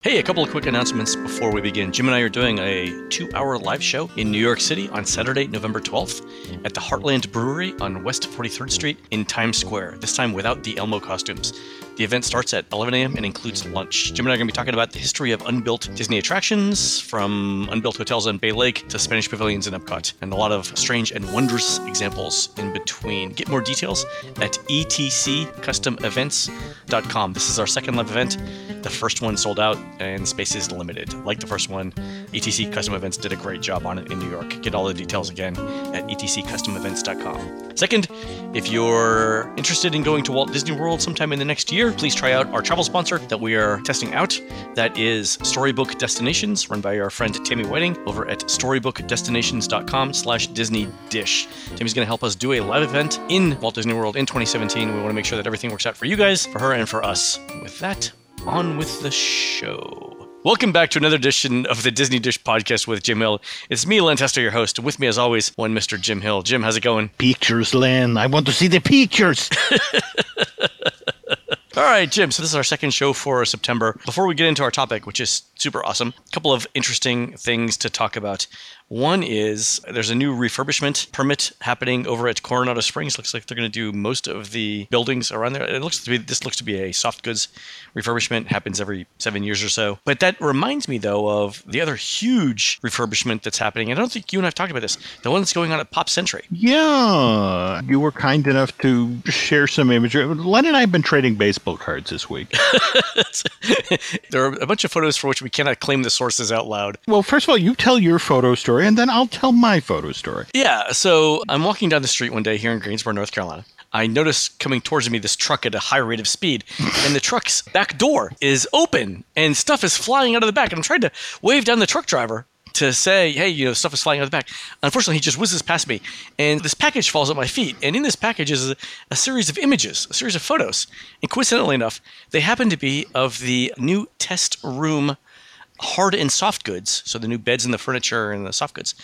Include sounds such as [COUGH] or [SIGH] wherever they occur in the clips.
Hey, a couple of quick announcements before we begin. Jim and I are doing a two hour live show in New York City on Saturday, November 12th at the Heartland Brewery on West 43rd Street in Times Square, this time without the Elmo costumes. The event starts at 11 a.m. and includes lunch. Jim and I are going to be talking about the history of unbuilt Disney attractions, from unbuilt hotels on Bay Lake to Spanish pavilions in Epcot, and a lot of strange and wondrous examples in between. Get more details at etccustomevents.com. This is our second live event. The first one sold out and space is limited. Like the first one, ETC Custom Events did a great job on it in New York. Get all the details again at etccustomevents.com. Second, if you're interested in going to Walt Disney World sometime in the next year, please try out our travel sponsor that we are testing out. That is Storybook Destinations, run by our friend Tammy Whiting over at storybookdestinations.com slash Disney Dish. Tammy's going to help us do a live event in Walt Disney World in 2017. We want to make sure that everything works out for you guys, for her, and for us. With that, on with the show. Welcome back to another edition of the Disney Dish podcast with Jim Hill. It's me, Len Testa, your host. With me, as always, one Mr. Jim Hill. Jim, how's it going? Pictures, Len. I want to see the pictures. [LAUGHS] All right, Jim. So this is our second show for September. Before we get into our topic, which is super awesome, a couple of interesting things to talk about. One is there's a new refurbishment permit happening over at Coronado Springs. Looks like they're going to do most of the buildings around there. It looks to be this looks to be a soft goods refurbishment. Happens every seven years or so. But that reminds me though of the other huge refurbishment that's happening. I don't think you and I've talked about this. The one that's going on at Pop Century. Yeah, you were kind enough to share some imagery. Len and I have been trading baseball cards this week. [LAUGHS] [LAUGHS] there are a bunch of photos for which we cannot claim the sources out loud. Well, first of all, you tell your photo story, and then I'll tell my photo story. Yeah, so I'm walking down the street one day here in Greensboro, North Carolina. I notice coming towards me this truck at a high rate of speed, and the truck's back door is open and stuff is flying out of the back. And I'm trying to wave down the truck driver to say, hey, you know, stuff is flying out of the back. Unfortunately, he just whizzes past me, and this package falls at my feet. And in this package is a, a series of images, a series of photos. And coincidentally enough, they happen to be of the new test room hard and soft goods, so the new beds and the furniture and the soft goods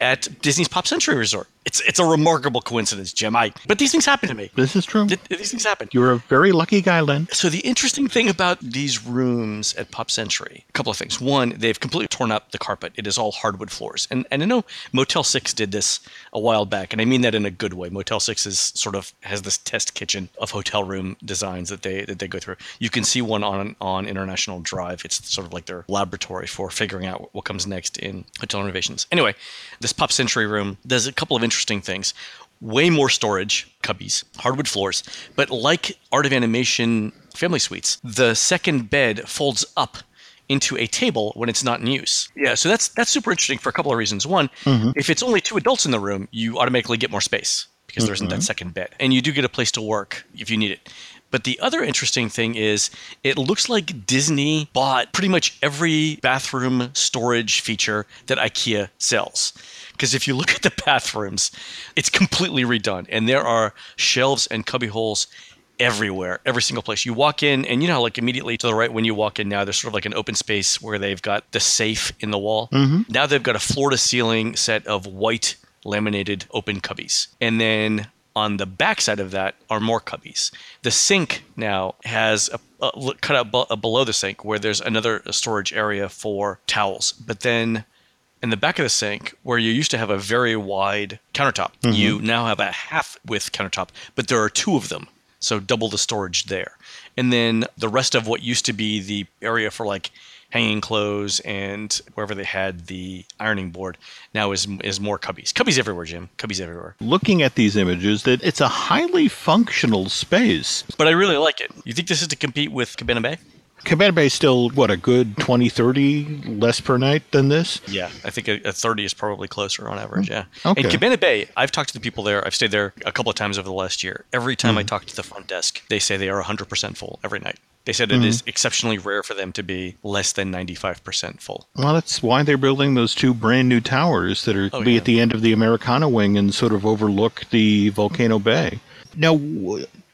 at Disney's Pop Century Resort. It's it's a remarkable coincidence, Jim. I but these things happen to me. This is true. Th- these things happen. You're a very lucky guy, Len. So the interesting thing about these rooms at Pop Century, a couple of things. One, they've completely torn up the carpet. It is all hardwood floors. And and I know Motel 6 did this a while back, and I mean that in a good way. Motel 6 is sort of has this test kitchen of hotel room designs that they that they go through. You can see one on on International Drive. It's sort of like their laboratory for figuring out what comes next in hotel renovations. Anyway, this Pop Century room does a couple of interesting things way more storage, cubbies, hardwood floors. But like Art of Animation family suites, the second bed folds up into a table when it's not in use. Yeah, so that's that's super interesting for a couple of reasons. One, mm-hmm. if it's only two adults in the room, you automatically get more space because there isn't that mm-hmm. second bed, and you do get a place to work if you need it. But the other interesting thing is it looks like Disney bought pretty much every bathroom storage feature that IKEA sells. Because if you look at the [LAUGHS] bathrooms, it's completely redone. And there are shelves and cubby holes everywhere, every single place. You walk in, and you know, like immediately to the right when you walk in now, there's sort of like an open space where they've got the safe in the wall. Mm-hmm. Now they've got a floor to ceiling set of white laminated open cubbies. And then on the backside of that are more cubbies. The sink now has a, a cut out bu- uh, below the sink where there's another storage area for towels. But then in the back of the sink, where you used to have a very wide countertop, mm-hmm. you now have a half width countertop, but there are two of them. So double the storage there. And then the rest of what used to be the area for like hanging clothes and wherever they had the ironing board now is is more cubbies. Cubbies everywhere, Jim. Cubbies everywhere. Looking at these images, that it's a highly functional space. But I really like it. You think this is to compete with Cabana Bay? Cabana Bay is still, what, a good 20, 30 less per night than this? Yeah, I think a, a 30 is probably closer on average. Yeah. Okay. And Cabana Bay, I've talked to the people there. I've stayed there a couple of times over the last year. Every time Mm-hmm. I talk to the front desk, they say they are 100% full every night. They said it is Mm-hmm. exceptionally rare for them to be less than 95% full. Well, that's why they're building those two brand new towers that are Oh, be yeah. at the end of the Americana wing and sort of overlook the Volcano Bay. Now,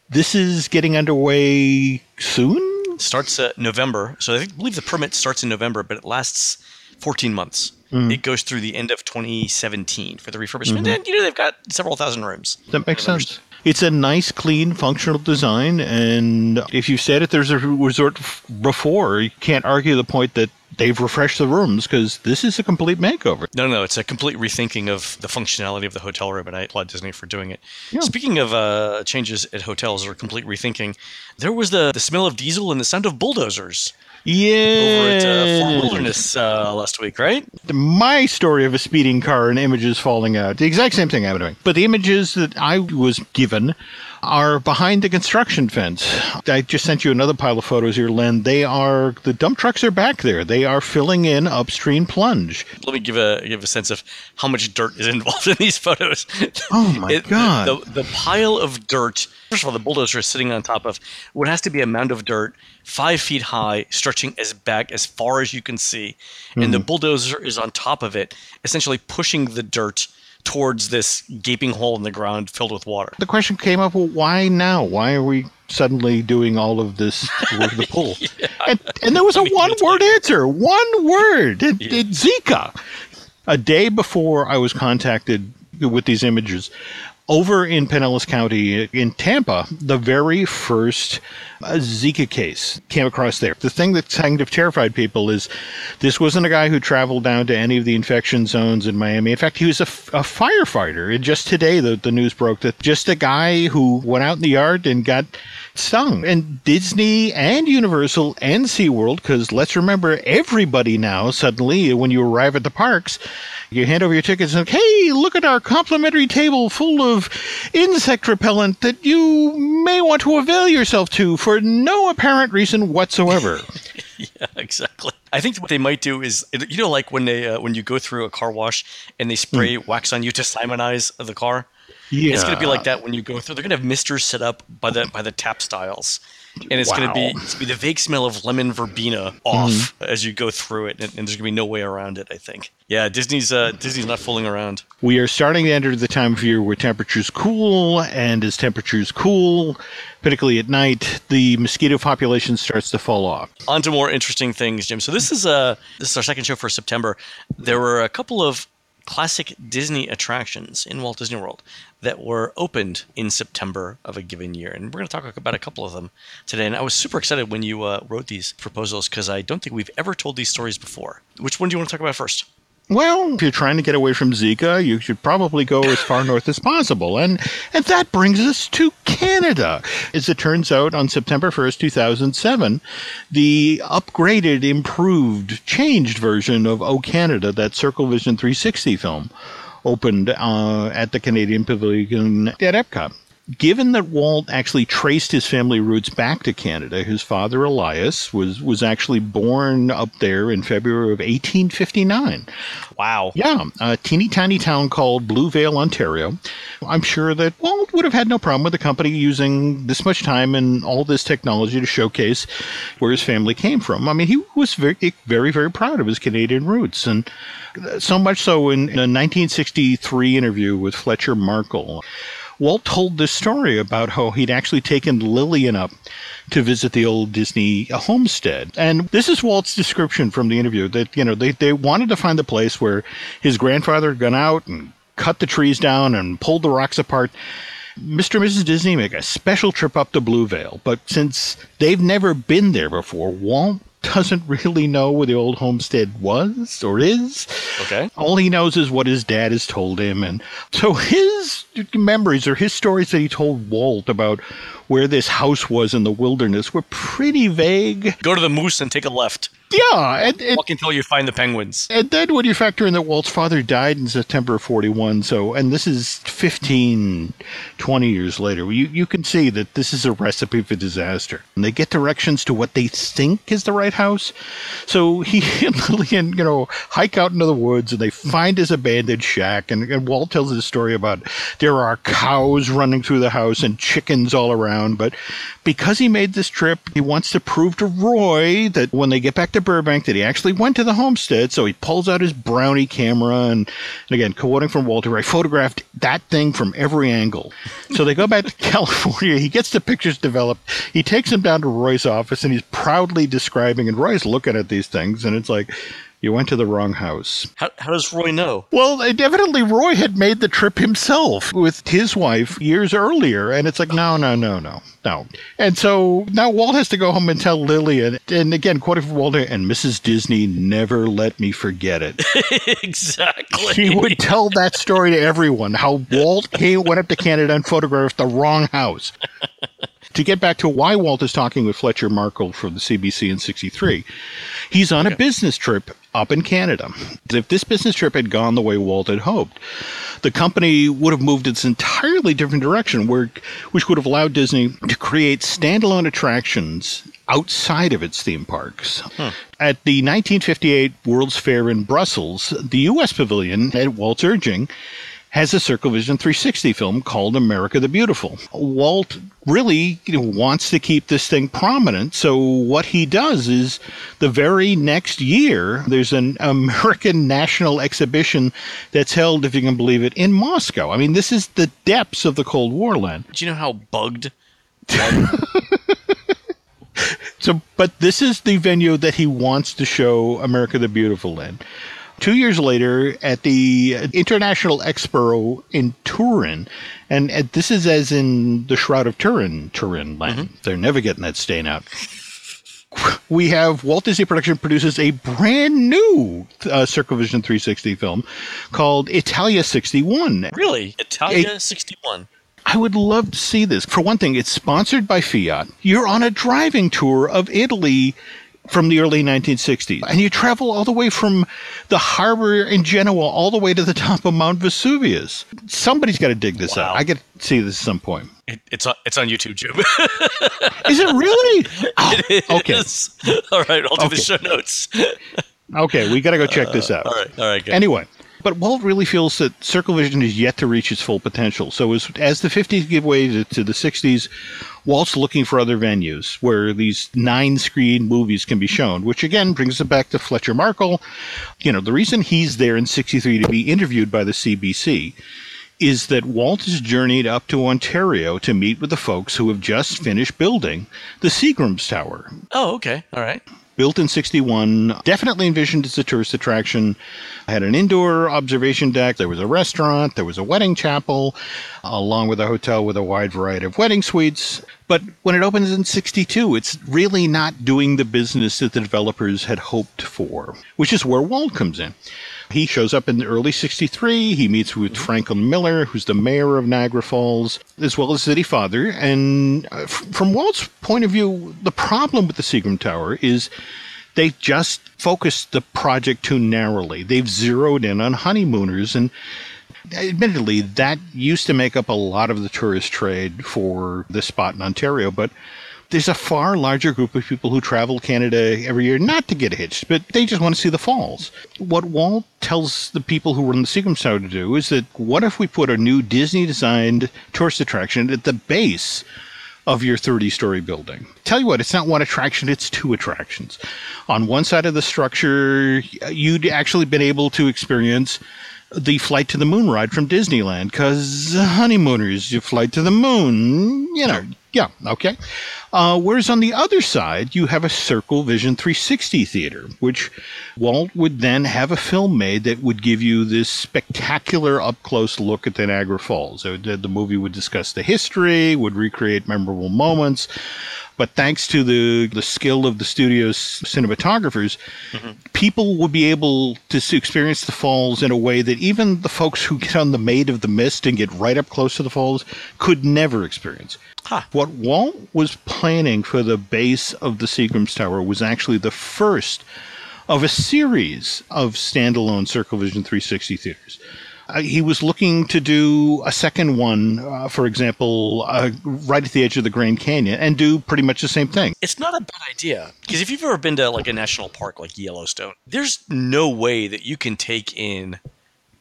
this is getting underway soon? starts uh, November. So I believe the permit starts in November, but it lasts 14 months. It goes through the end of 2017 for the refurbishment. And, you know, they've got several thousand rooms. That makes sense. It's a nice, clean, functional design, and if you've said it, there's a resort before. You can't argue the point that they've refreshed the rooms because this is a complete makeover. No, no, it's a complete rethinking of the functionality of the hotel room, and I applaud Disney for doing it. Yeah. Speaking of uh, changes at hotels or complete rethinking, there was the, the smell of diesel and the sound of bulldozers. Yeah. Over at uh, Fort Wilderness uh, last week, right? My story of a speeding car and images falling out. The exact same thing I'm doing. But the images that I was given are behind the construction fence. I just sent you another pile of photos here, Len. They are the dump trucks are back there. They are filling in upstream plunge. Let me give a give a sense of how much dirt is [LAUGHS] involved in these photos. Oh my it, god! The, the, the pile of dirt. First of all, the bulldozer is sitting on top of what has to be a mound of dirt, five feet high, stretching as back as far as you can see, mm. and the hmm. bulldozer is on top of it, essentially pushing the dirt towards this gaping hole in the ground filled with water. The question came up: well, Why now? Why are we suddenly doing all of this [LAUGHS] with the pool? yeah. and, and, there was a [LAUGHS] one-word answer. One word. It, yeah. it, Zika. A day before I was contacted with these images, over in Pinellas County in Tampa, the very first uh, Zika case came across there. The thing that kind of terrified people is this wasn't a guy who traveled down to any of the infection zones in Miami. In fact, he was a, a firefighter. And just today, the, the news broke that just a guy who went out in the yard and got stung. And Disney and Universal and SeaWorld, because let's remember, everybody now suddenly, when you arrive at the parks, you hand over your tickets and, hey, look at our complimentary table full of insect repellent that you may want to avail yourself to for no apparent reason whatsoever. [LAUGHS] yeah, exactly. I think what they might do is, you know, like when they uh, when you go through a car wash and they spray mm. wax on you to simonize the car. Yeah. It's going to be like that when you go through. They're going to have misters set up by the by the tap styles and it's wow. going to be it's be the vague smell of lemon verbena off mm-hmm. as you go through it, and, and there's going to be no way around it. I think. Yeah, Disney's uh, Disney's not fooling around. We are starting to enter the time of year where temperatures cool, and as temperatures cool, particularly at night, the mosquito population starts to fall off. On to more interesting things, Jim. So this is uh this is our second show for September. There were a couple of classic Disney attractions in Walt Disney World that were opened in September of a given year. And we're going to talk about a couple of them today. And I was super excited when you uh, wrote these proposals because I don't think we've ever told these stories before. Which one do you want to talk about first? Well, if you're trying to get away from Zika, you should probably go as far [LAUGHS] north as possible. And and that brings us to Canada. As it turns out, on September 1st, 2007, the upgraded, improved, changed version of O Canada, that Circle Vision 360 film, opened uh, at the Canadian Pavilion at Epcot given that Walt actually traced his family roots back to Canada, his father Elias was was actually born up there in February of 1859. Wow. Yeah, a teeny tiny town called Blue Vale, Ontario. I'm sure that Walt would have had no problem with the company using this much time and all this technology to showcase where his family came from. I mean, he was very, very, very proud of his Canadian roots, and so much so in, in a 1963 interview with Fletcher Markle. Walt told this story about how he'd actually taken Lillian up to visit the old Disney homestead. And this is Walt's description from the interview that, you know, they, they wanted to find the place where his grandfather had gone out and cut the trees down and pulled the rocks apart. Mr. and Mrs. Disney make a special trip up to Blue Vale, but since they've never been there before, Walt doesn't really know where the old homestead was or is. Okay. All he knows is what his dad has told him. And so his memories or his stories that he told Walt about where this house was in the wilderness were pretty vague. Go to the moose and take a left. Yeah. And, and, Walk until you find the penguins. And then when you factor in that Walt's father died in September of 41, so, and this is 15, 20 years later, you, you can see that this is a recipe for disaster. And they get directions to what they think is the right house. So he [LAUGHS] and Lillian, you know, hike out into the woods and they find his abandoned shack. And, and Walt tells his story about there are cows running through the house and chickens all around. But because he made this trip, he wants to prove to Roy that when they get back to Burbank that he actually went to the homestead. So he pulls out his brownie camera and, and again, quoting from Walter, I photographed that thing from every angle. So they go back to [LAUGHS] California. He gets the pictures developed. He takes them down to Roy's office and he's proudly describing, and Roy's looking at these things and it's like, You went to the wrong house. How, how does Roy know? Well, evidently Roy had made the trip himself with his wife years earlier, and it's like, no, no, no, no, no. And so now Walt has to go home and tell Lillian, and again, quoting from Walter, and Mrs. Disney never let me forget it. [LAUGHS] exactly. He would tell that story to everyone how Walt came, went up to Canada and photographed the wrong house. to get back to why Walt is talking with Fletcher Markle from the CBC in 63, he's on a business trip up in Canada. If this business trip had gone the way Walt had hoped, the company would have moved its entirely different direction, where, which would have allowed Disney to create standalone attractions outside of its theme parks. Hmm. At the 1958 World's Fair in Brussels, the U.S. pavilion, at Walt's urging, has a CircleVision 360 film called America the Beautiful. Walt really you know, wants to keep this thing prominent, so what he does is the very next year, there's an [LAUGHS] American national exhibition that's held, if you can believe it, in Moscow. I mean, this is the depths of the Cold War land. Do you know how bugged? [LAUGHS] So, but this is the venue that he wants to show America the Beautiful in. Two years later, at the International Expo in Turin, and this is as in the Shroud of Turin, Turin land. They're never getting that stain out. We have Walt Disney Production produces a brand new uh, CircleVision 360 film called Italia 61. Really? Italia 61. I would love to see this. For one thing, it's sponsored by Fiat. You're on a driving tour of Italy from the early 1960s, and you travel all the way from the harbor in Genoa all the way to the top of Mount Vesuvius. Somebody's got to dig this Wow. out. I get to see this at some point. It, it's on it's on YouTube, Jim. [LAUGHS] Is it really? [LAUGHS] Oh, It okay. is. All right, I'll do Okay. the show notes. Okay, we got to go check this uh, out. All right, all right, good. Anyway, but Walt really feels that CircleVision is yet to reach its full potential. So as, as the 50s give way to, to the 60s, Walt's looking for other venues where these nine screen movies can be shown, which again brings it back to Fletcher Markle. You know, the reason he's there in 63 to be interviewed by the CBC is that Walt has journeyed up to Ontario to meet with the folks who have just finished building the Seagram's Tower oh, okay, all right. Built in 61 definitely envisioned as a tourist attraction. Had an indoor observation deck. There was a restaurant. There was a wedding chapel along with a hotel with a wide variety of wedding suites. But when it opens in 62 it's really not doing the business that the developers had hoped for which is where walt comes in he shows up in the early 63. He meets with Franklin Miller, who's the mayor of Niagara Falls, as well as city father. And uh, from Walt's point of view, the problem with the Seagram Tower is they've just focused the project too narrowly. They've zeroed in on honeymooners. And admittedly, that used to make up a lot of the tourist trade for this spot in Ontario. But there's a far larger group of people who travel Canada every year, not to get hitched, but they just want to see the falls. What Walt tells the people who run the Seagram Tower to do is that what if we put a new Disney designed tourist attraction at the base of your 30 story building? Tell you what, it's not one attraction, it's two attractions. On one side of the structure, you'd actually been able to experience the flight to the moon ride from Disneyland because honeymooners, you flight to the moon, you know, yeah, okay. Uh, whereas on the other side, you have a Circle Vision 360 theater, which Walt would then have a film made that would give you this spectacular up close look at the Niagara Falls. The the movie would discuss the history, would recreate memorable moments. But thanks to the, the skill of the studio's cinematographers, people would be able to experience the falls in a way that even the folks who get on the Maid of the Mist and get right up close to the falls could never experience. Huh. What Walt was planning for the base of the Seagram's Tower was actually the first of a series of standalone CircleVision 360 theaters. Uh, he was looking to do a second one, uh, for example, uh, right at the edge of the Grand Canyon, and do pretty much the same thing. It's not a bad idea because if you've ever been to like a national park like Yellowstone, there's no way that you can take in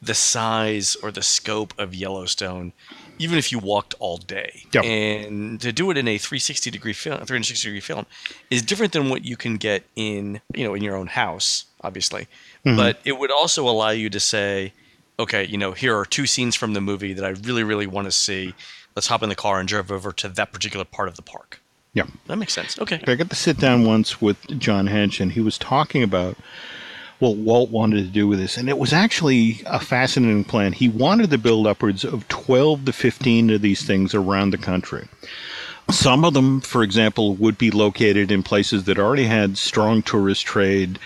the size or the scope of Yellowstone, even if you walked all day. Yep. And to do it in a 360 degree film, 360 degree film, is different than what you can get in you know in your own house, obviously. Mm-hmm. But it would also allow you to say, okay, you know, here are two scenes from the movie that I really, really want to see. Let's hop in the car and drive over to that particular part of the park. Yeah. That makes sense. Okay. I got to sit down once with John Hench, and he was talking about what Walt wanted to do with this. And it was actually a fascinating plan. He wanted to build upwards of 12 to 15 of these things around the country. Some of them, for example, would be located in places that already had strong tourist trade,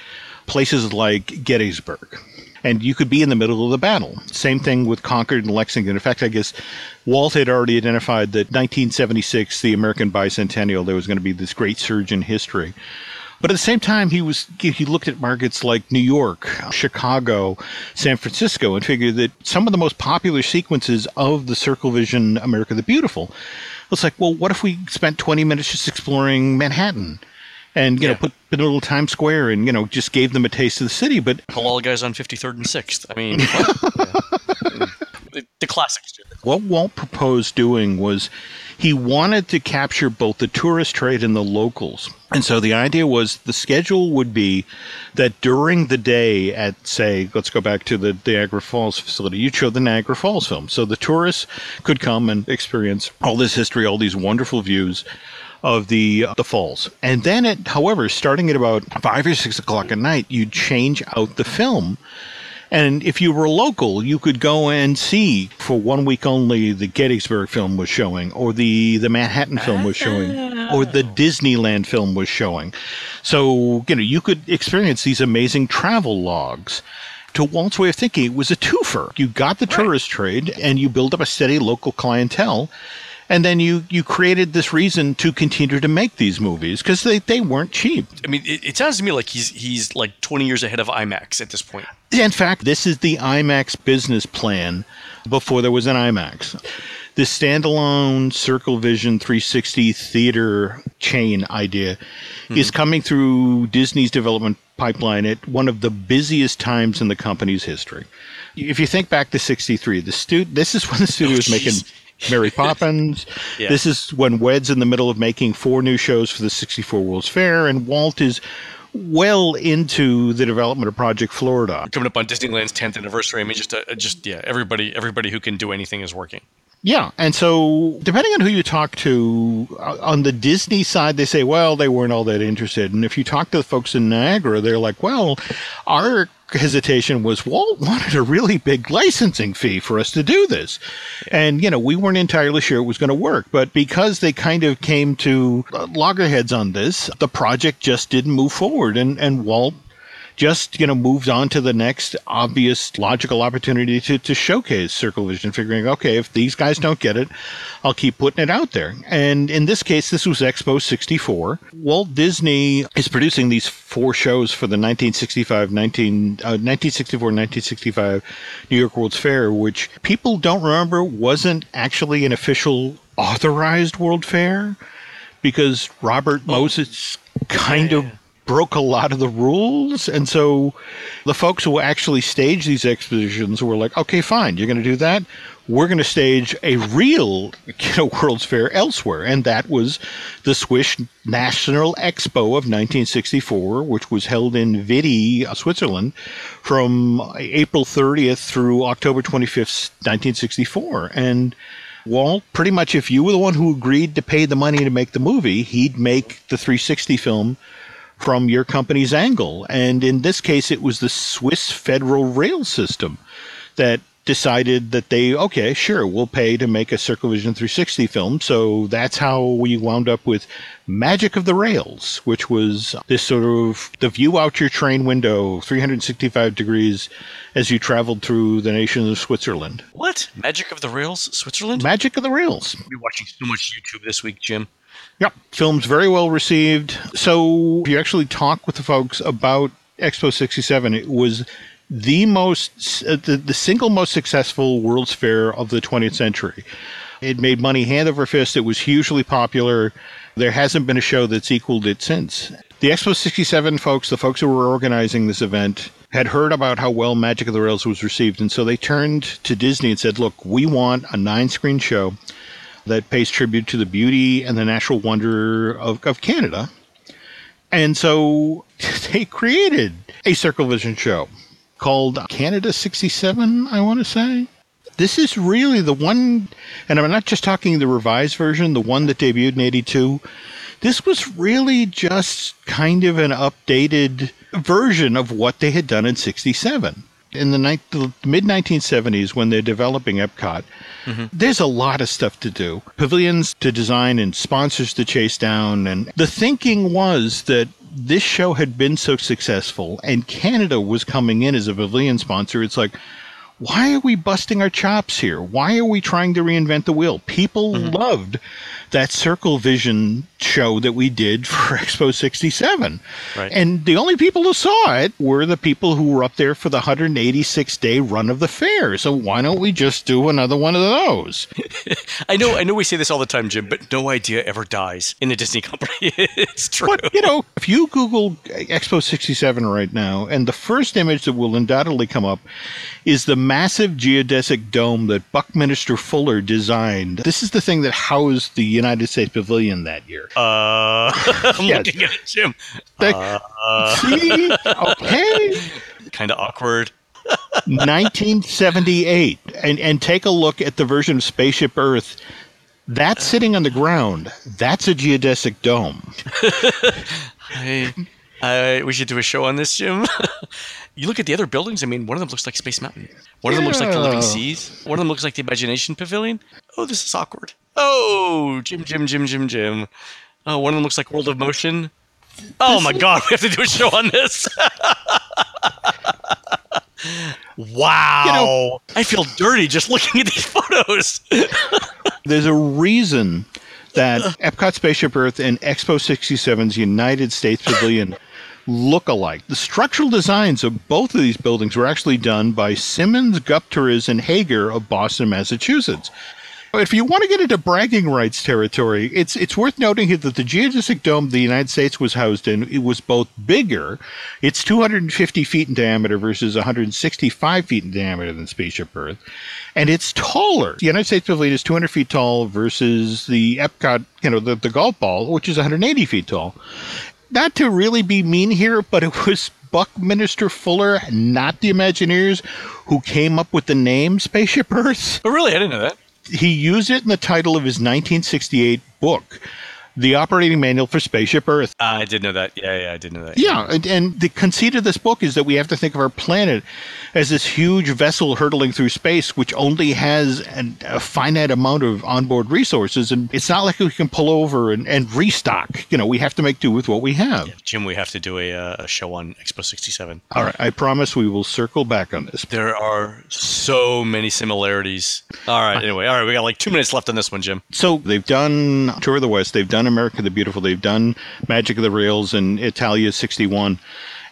places like Gettysburg. And you could be in the middle of the battle. Same thing with Concord and Lexington. In fact, I guess Walt had already identified that 1976, the American bicentennial, there was going to be this great surge in history. But at the same time, he was he looked at markets like New York, Chicago, San Francisco, and figured that some of the most popular sequences of the Circle Vision America the Beautiful it's like, well, what if we spent 20 minutes just exploring Manhattan? And you yeah. know, put, put a little Times Square, and you know, just gave them a taste of the city. But halal guys on fifty third and sixth. I mean, [LAUGHS] the, the classics. What Walt proposed doing was he wanted to capture both the tourist trade and the locals. And so the idea was the schedule would be that during the day at, say, let's go back to the Niagara Falls facility, you'd show the Niagara Falls film. So the tourists could come and experience all this history, all these wonderful views of the uh, the falls. And then, it, however, starting at about five or six o'clock at night, you'd change out the film and if you were local, you could go and see for one week only the Gettysburg film was showing, or the, the Manhattan film was showing, or the ah. Disneyland film was showing. So, you know, you could experience these amazing travel logs to Walt's way of thinking, it was a twofer. You got the tourist trade and you build up a steady local clientele and then you you created this reason to continue to make these movies because they, they weren't cheap. I mean, it, it, sounds to me like he's he's like 20 years ahead of IMAX at this point. In fact, this is the IMAX business plan before there was an IMAX. This standalone Circle Vision 360 theater chain idea mm-hmm. is coming through Disney's development pipeline at one of the busiest times in the company's history. If you think back to 63, the stu- this is when the studio oh, was making Mary [LAUGHS] Poppins. yeah. This is when WED's in the middle of making four new shows for the 64 World's Fair, and Walt is well into the development of Project Florida. Coming up on Disneyland's 10th anniversary. I mean, just, uh, just yeah, everybody, everybody who can do anything is working. Yeah, and so depending on who you talk to, uh, on the Disney side, they say, well, they weren't all that interested. And if you talk to the folks in Niagara, they're like, well, our hesitation was Walt wanted a really big licensing fee for us to do this. And, you know, we weren't entirely sure it was going to work. But because they kind of came to loggerheads on this, the project just didn't move forward. And, and Walt just you know moved on to the next obvious logical opportunity to, to showcase circle vision figuring okay if these guys don't get it i'll keep putting it out there and in this case this was expo 64 walt disney is producing these four shows for the 1965 19, uh, 1964 1965 new york world's fair which people don't remember wasn't actually an official authorized world fair because robert oh. moses kind yeah, yeah. Broke a lot of the rules. And so the folks who actually stage these expositions were like, okay, fine, you're going to do that. We're going to stage a real you know, [LAUGHS] World's Fair elsewhere. And that was the Swiss National Expo of 1964, which was held in Vidy, uh, Switzerland, from April 30th through October 25th, 1964. And Walt, pretty much if you were the one who agreed to pay the money to make the movie, he'd make the 360 film from your company's angle. And in this case, it was the Swiss Federal Rail System that decided that they, okay, sure, we'll pay to make a CircleVision 360 film. So that's how we wound up with Magic of the Rails, which was this sort of the view out your train window, 365 degrees as you traveled through the nation of Switzerland. What? Magic of the Rails, Switzerland? Magic of the Rails. I'll be watching so much YouTube this week, Jim. Yep. Film's very well received. So if you actually talk with the folks about Expo 67, it was the most, uh, the, the single most successful World's Fair of the 20th century. It made money hand over fist. It was hugely popular. There hasn't been a show that's equaled it since. The Expo 67 folks, the folks who were organizing this event, had heard about how well Magic of the Rails was received. And so they turned to Disney and said, look, we want a nine screen show that pays tribute to the beauty and the natural wonder of, of Canada. And so [LAUGHS] they created a Circle Vision show called Canada 67, I want to say. This is really the one, and I'm not just talking the revised version, the one that debuted in 82. this was really just kind of an updated version of what they had done in 67 in the, mid 1970s when they're developing Epcot, mm-hmm. there's a lot of stuff to do. Pavilions to design and sponsors to chase down. And the thinking was that this show had been so successful and Canada was coming in as a pavilion sponsor. It's like, why are we busting our chops here? Why are we trying to reinvent the wheel? People mm-hmm. loved that Circle Vision show that we did for [LAUGHS] Expo 67. Right. And the only people who saw it were the people who were up there for the 186 day run of the fair. So why don't we just do another one of those? [LAUGHS] I know, I know we say this all the time, Jim, but no idea ever dies in a Disney company. [LAUGHS] it's true. But, you know, if you Google Expo 67 right now, and the first image that will undoubtedly come up is the massive geodesic dome that Buckminster Fuller designed. This is the thing that housed the United States Pavilion that year. Uh, [LAUGHS] I'm Yes. looking at Jim. They- Uh, See? Okay. kind of awkward. 1978. And, and take a look at the version of Spaceship Earth. That's sitting on the ground. That's a geodesic dome. [LAUGHS] I, I, we should do a show on this, Jim. [LAUGHS] you look at the other buildings. I mean, one of them looks like Space Mountain. One of them looks like the Living Seas. One of them looks like the Imagination Pavilion. Oh, this is awkward. Oh, Jim, Jim, Jim, Jim, Jim. Oh, one of them looks like World of Motion. Oh my God, [LAUGHS] we have to do a show on this. [LAUGHS] wow, I feel dirty just looking at these photos. [LAUGHS] There's a reason that Epcot Spaceship Earth and Expo 67's United States Pavilion look alike. The structural designs of both of these buildings were actually done by Simpson, Gumpertz, and Heger of Boston, Massachusetts. If you want to get into bragging rights territory, it's it's worth noting that the geodesic dome the United States was housed in it was both bigger, it's 250 feet in diameter versus 165 feet in diameter than Spaceship Earth, and it's taller. The United States Pavilion is 200 feet tall versus the Epcot, you know, the, the golf ball, which is 180 feet tall. Not to really be mean here, but it was Buckminster Fuller, not the Imagineers, who came up with the name Spaceship Earth oh, really? I didn't know that. He used it in the title of his 1968 book, The Operating Manual for Spaceship Earth. Uh, I did know that. Yeah, yeah, I did know that. Yeah, and, and the conceit of this book is that we have to think of our planet as this huge vessel hurtling through space, which only has an, a finite amount of onboard resources, and it's not like we can pull over and, and restock. You know, we have to make do with what we have. Jim, we have to do a, uh, a show on Expo 67. All right, I promise we will circle back on this. There are so many similarities. All right, anyway, all right, we got like two minutes left on this one, Jim. So they've done Tour of the West, they've done America the Beautiful, they've done Magic of the Rails and Italia 61.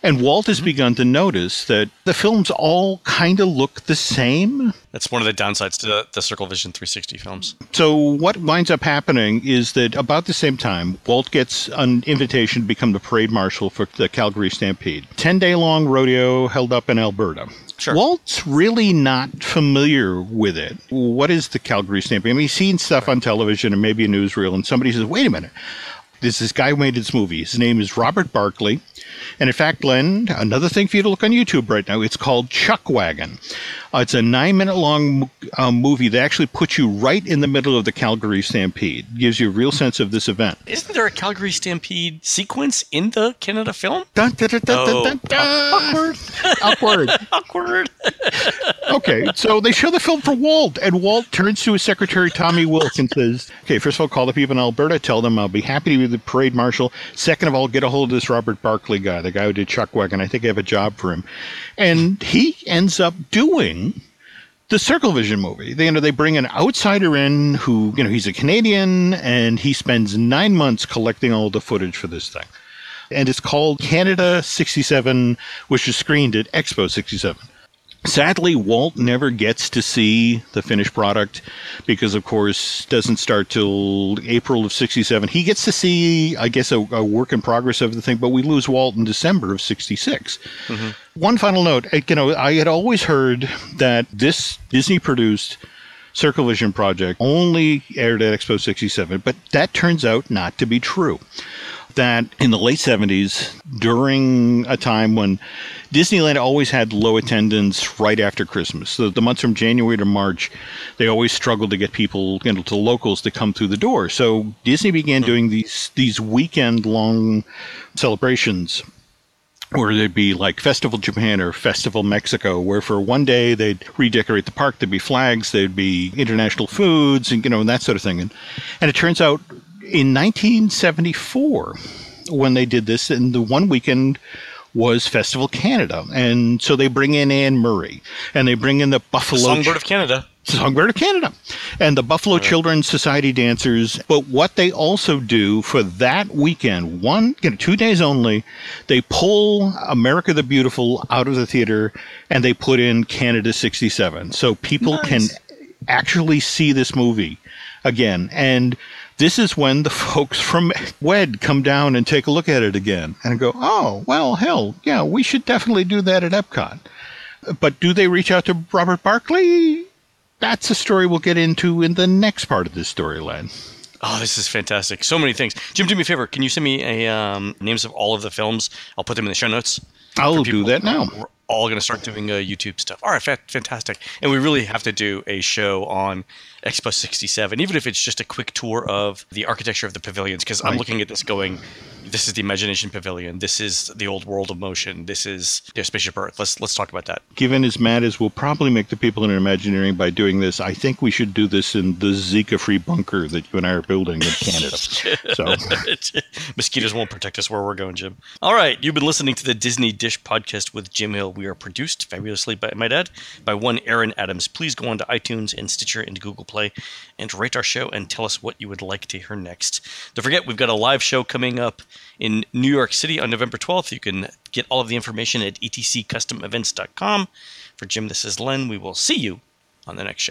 And Walt has mm-hmm. begun to notice that the films all kind of look the same. That's one of the downsides to the, Circle Vision 360 films. So what winds up happening is that about the same time, Walt gets an invitation to become the parade marshal for the Calgary Stampede. 10-day long rodeo held up in Alberta. Sure. Walt's really not familiar with it. What is the Calgary Stampede? I mean, he's seen stuff on television and maybe a newsreel, and somebody says, wait a minute. This this guy who made this movie. His name is Robert Barclay. And in fact, Len, another thing for you to look on YouTube right now, it's called Chuck Wagon. Uh, it's a nine minute long um, movie that actually puts you right in the middle of the Calgary Stampede, gives you a real sense of this event. Isn't there a Calgary Stampede sequence in the Canada film? Dun, dun, dun, dun, dun, dun, dun. Awkward. [LAUGHS] Awkward. [LAUGHS] Awkward. [LAUGHS] okay, so they show the film for Walt, and Walt turns to his secretary, Tommie Wilck, and says, Okay, first of all, call the people in Alberta, tell them I'll be happy to be the parade marshal. Second of all, get a hold of this Robert Barclay guy, the guy who did Chuck Wagon. I think I have a job for him. And he ends up doing the Circle Vision movie. They, you know, they bring an outsider in who, you know, he's a Canadian, and he spends nine months collecting all the footage for this thing. And it's called Canada 67, which is screened at Expo 67. Sadly, Walt never gets to see the finished product because, of course, doesn't start till April of '67. He gets to see, I guess, a, a work in progress of the thing, but we lose Walt in December of '66. Mm-hmm. One final note: you know, I had always heard that this Disney-produced Circle Vision project only aired at Expo 67, but that turns out not to be true. That in the late 70s, during a time when Disneyland always had low attendance right after Christmas. So the months from January to March, they always struggled to get people, you know, to locals to come through the door. So Disney began doing these these weekend long celebrations or there'd be like Festival Japan or Festival Mexico, where for one day they'd redecorate the park. There'd be flags, there'd be international foods, and you know, and that sort of thing. And, and it turns out in 1974, when they did this, and the one weekend was Festival Canada, and so they bring in Anne Murray, and they bring in the Buffalo Songbird of Canada. Songbird of Canada and the Buffalo Children's Society dancers. But what they also do for that weekend, one, you know, two days only, they pull America the Beautiful out of the theater and they put in Canada 67. So people Nice. can actually see this movie again. And this is when the [LAUGHS] folks from WED come down and take a look at it again and go, oh, well, hell, yeah, we should definitely do that at Epcot. But do they reach out to Robert Barclay? That's a story we'll get into in the next part of this storyline. Oh, this is fantastic. So many things. Jim, do me a favor. Can you send me a um, names of all of the films? I'll put them in the show notes. I'll do that now. All going to start doing uh, YouTube stuff. All right, fa- fantastic. And we really have to do a show on Expo 67, even if it's just a quick tour of the architecture of the pavilions, because I'm Right. looking at this going, this is the Imagination Pavilion. This is the Old World of Motion. This is you know, Spaceship Earth. Let's let's talk about that. Given as mad as we'll probably make the people in Imagineering by doing this, I think we should do this in the Zika free bunker that you and I are building in Canada. [LAUGHS] so [LAUGHS] Mosquitoes won't protect us where we're going, Jim. All right, you've been listening to the Disney Dish podcast with Jim Hill. We are produced fabulously by my dad by one Aaron Adams. Please go on to iTunes and Stitcher and Google Play and rate our show and tell us what you would like to hear next. Don't forget, we've got a live show coming up in New York City on November 12th. You can get all of the information at etccustomevents.com. For Jim, this is Len. We will see you on the next show.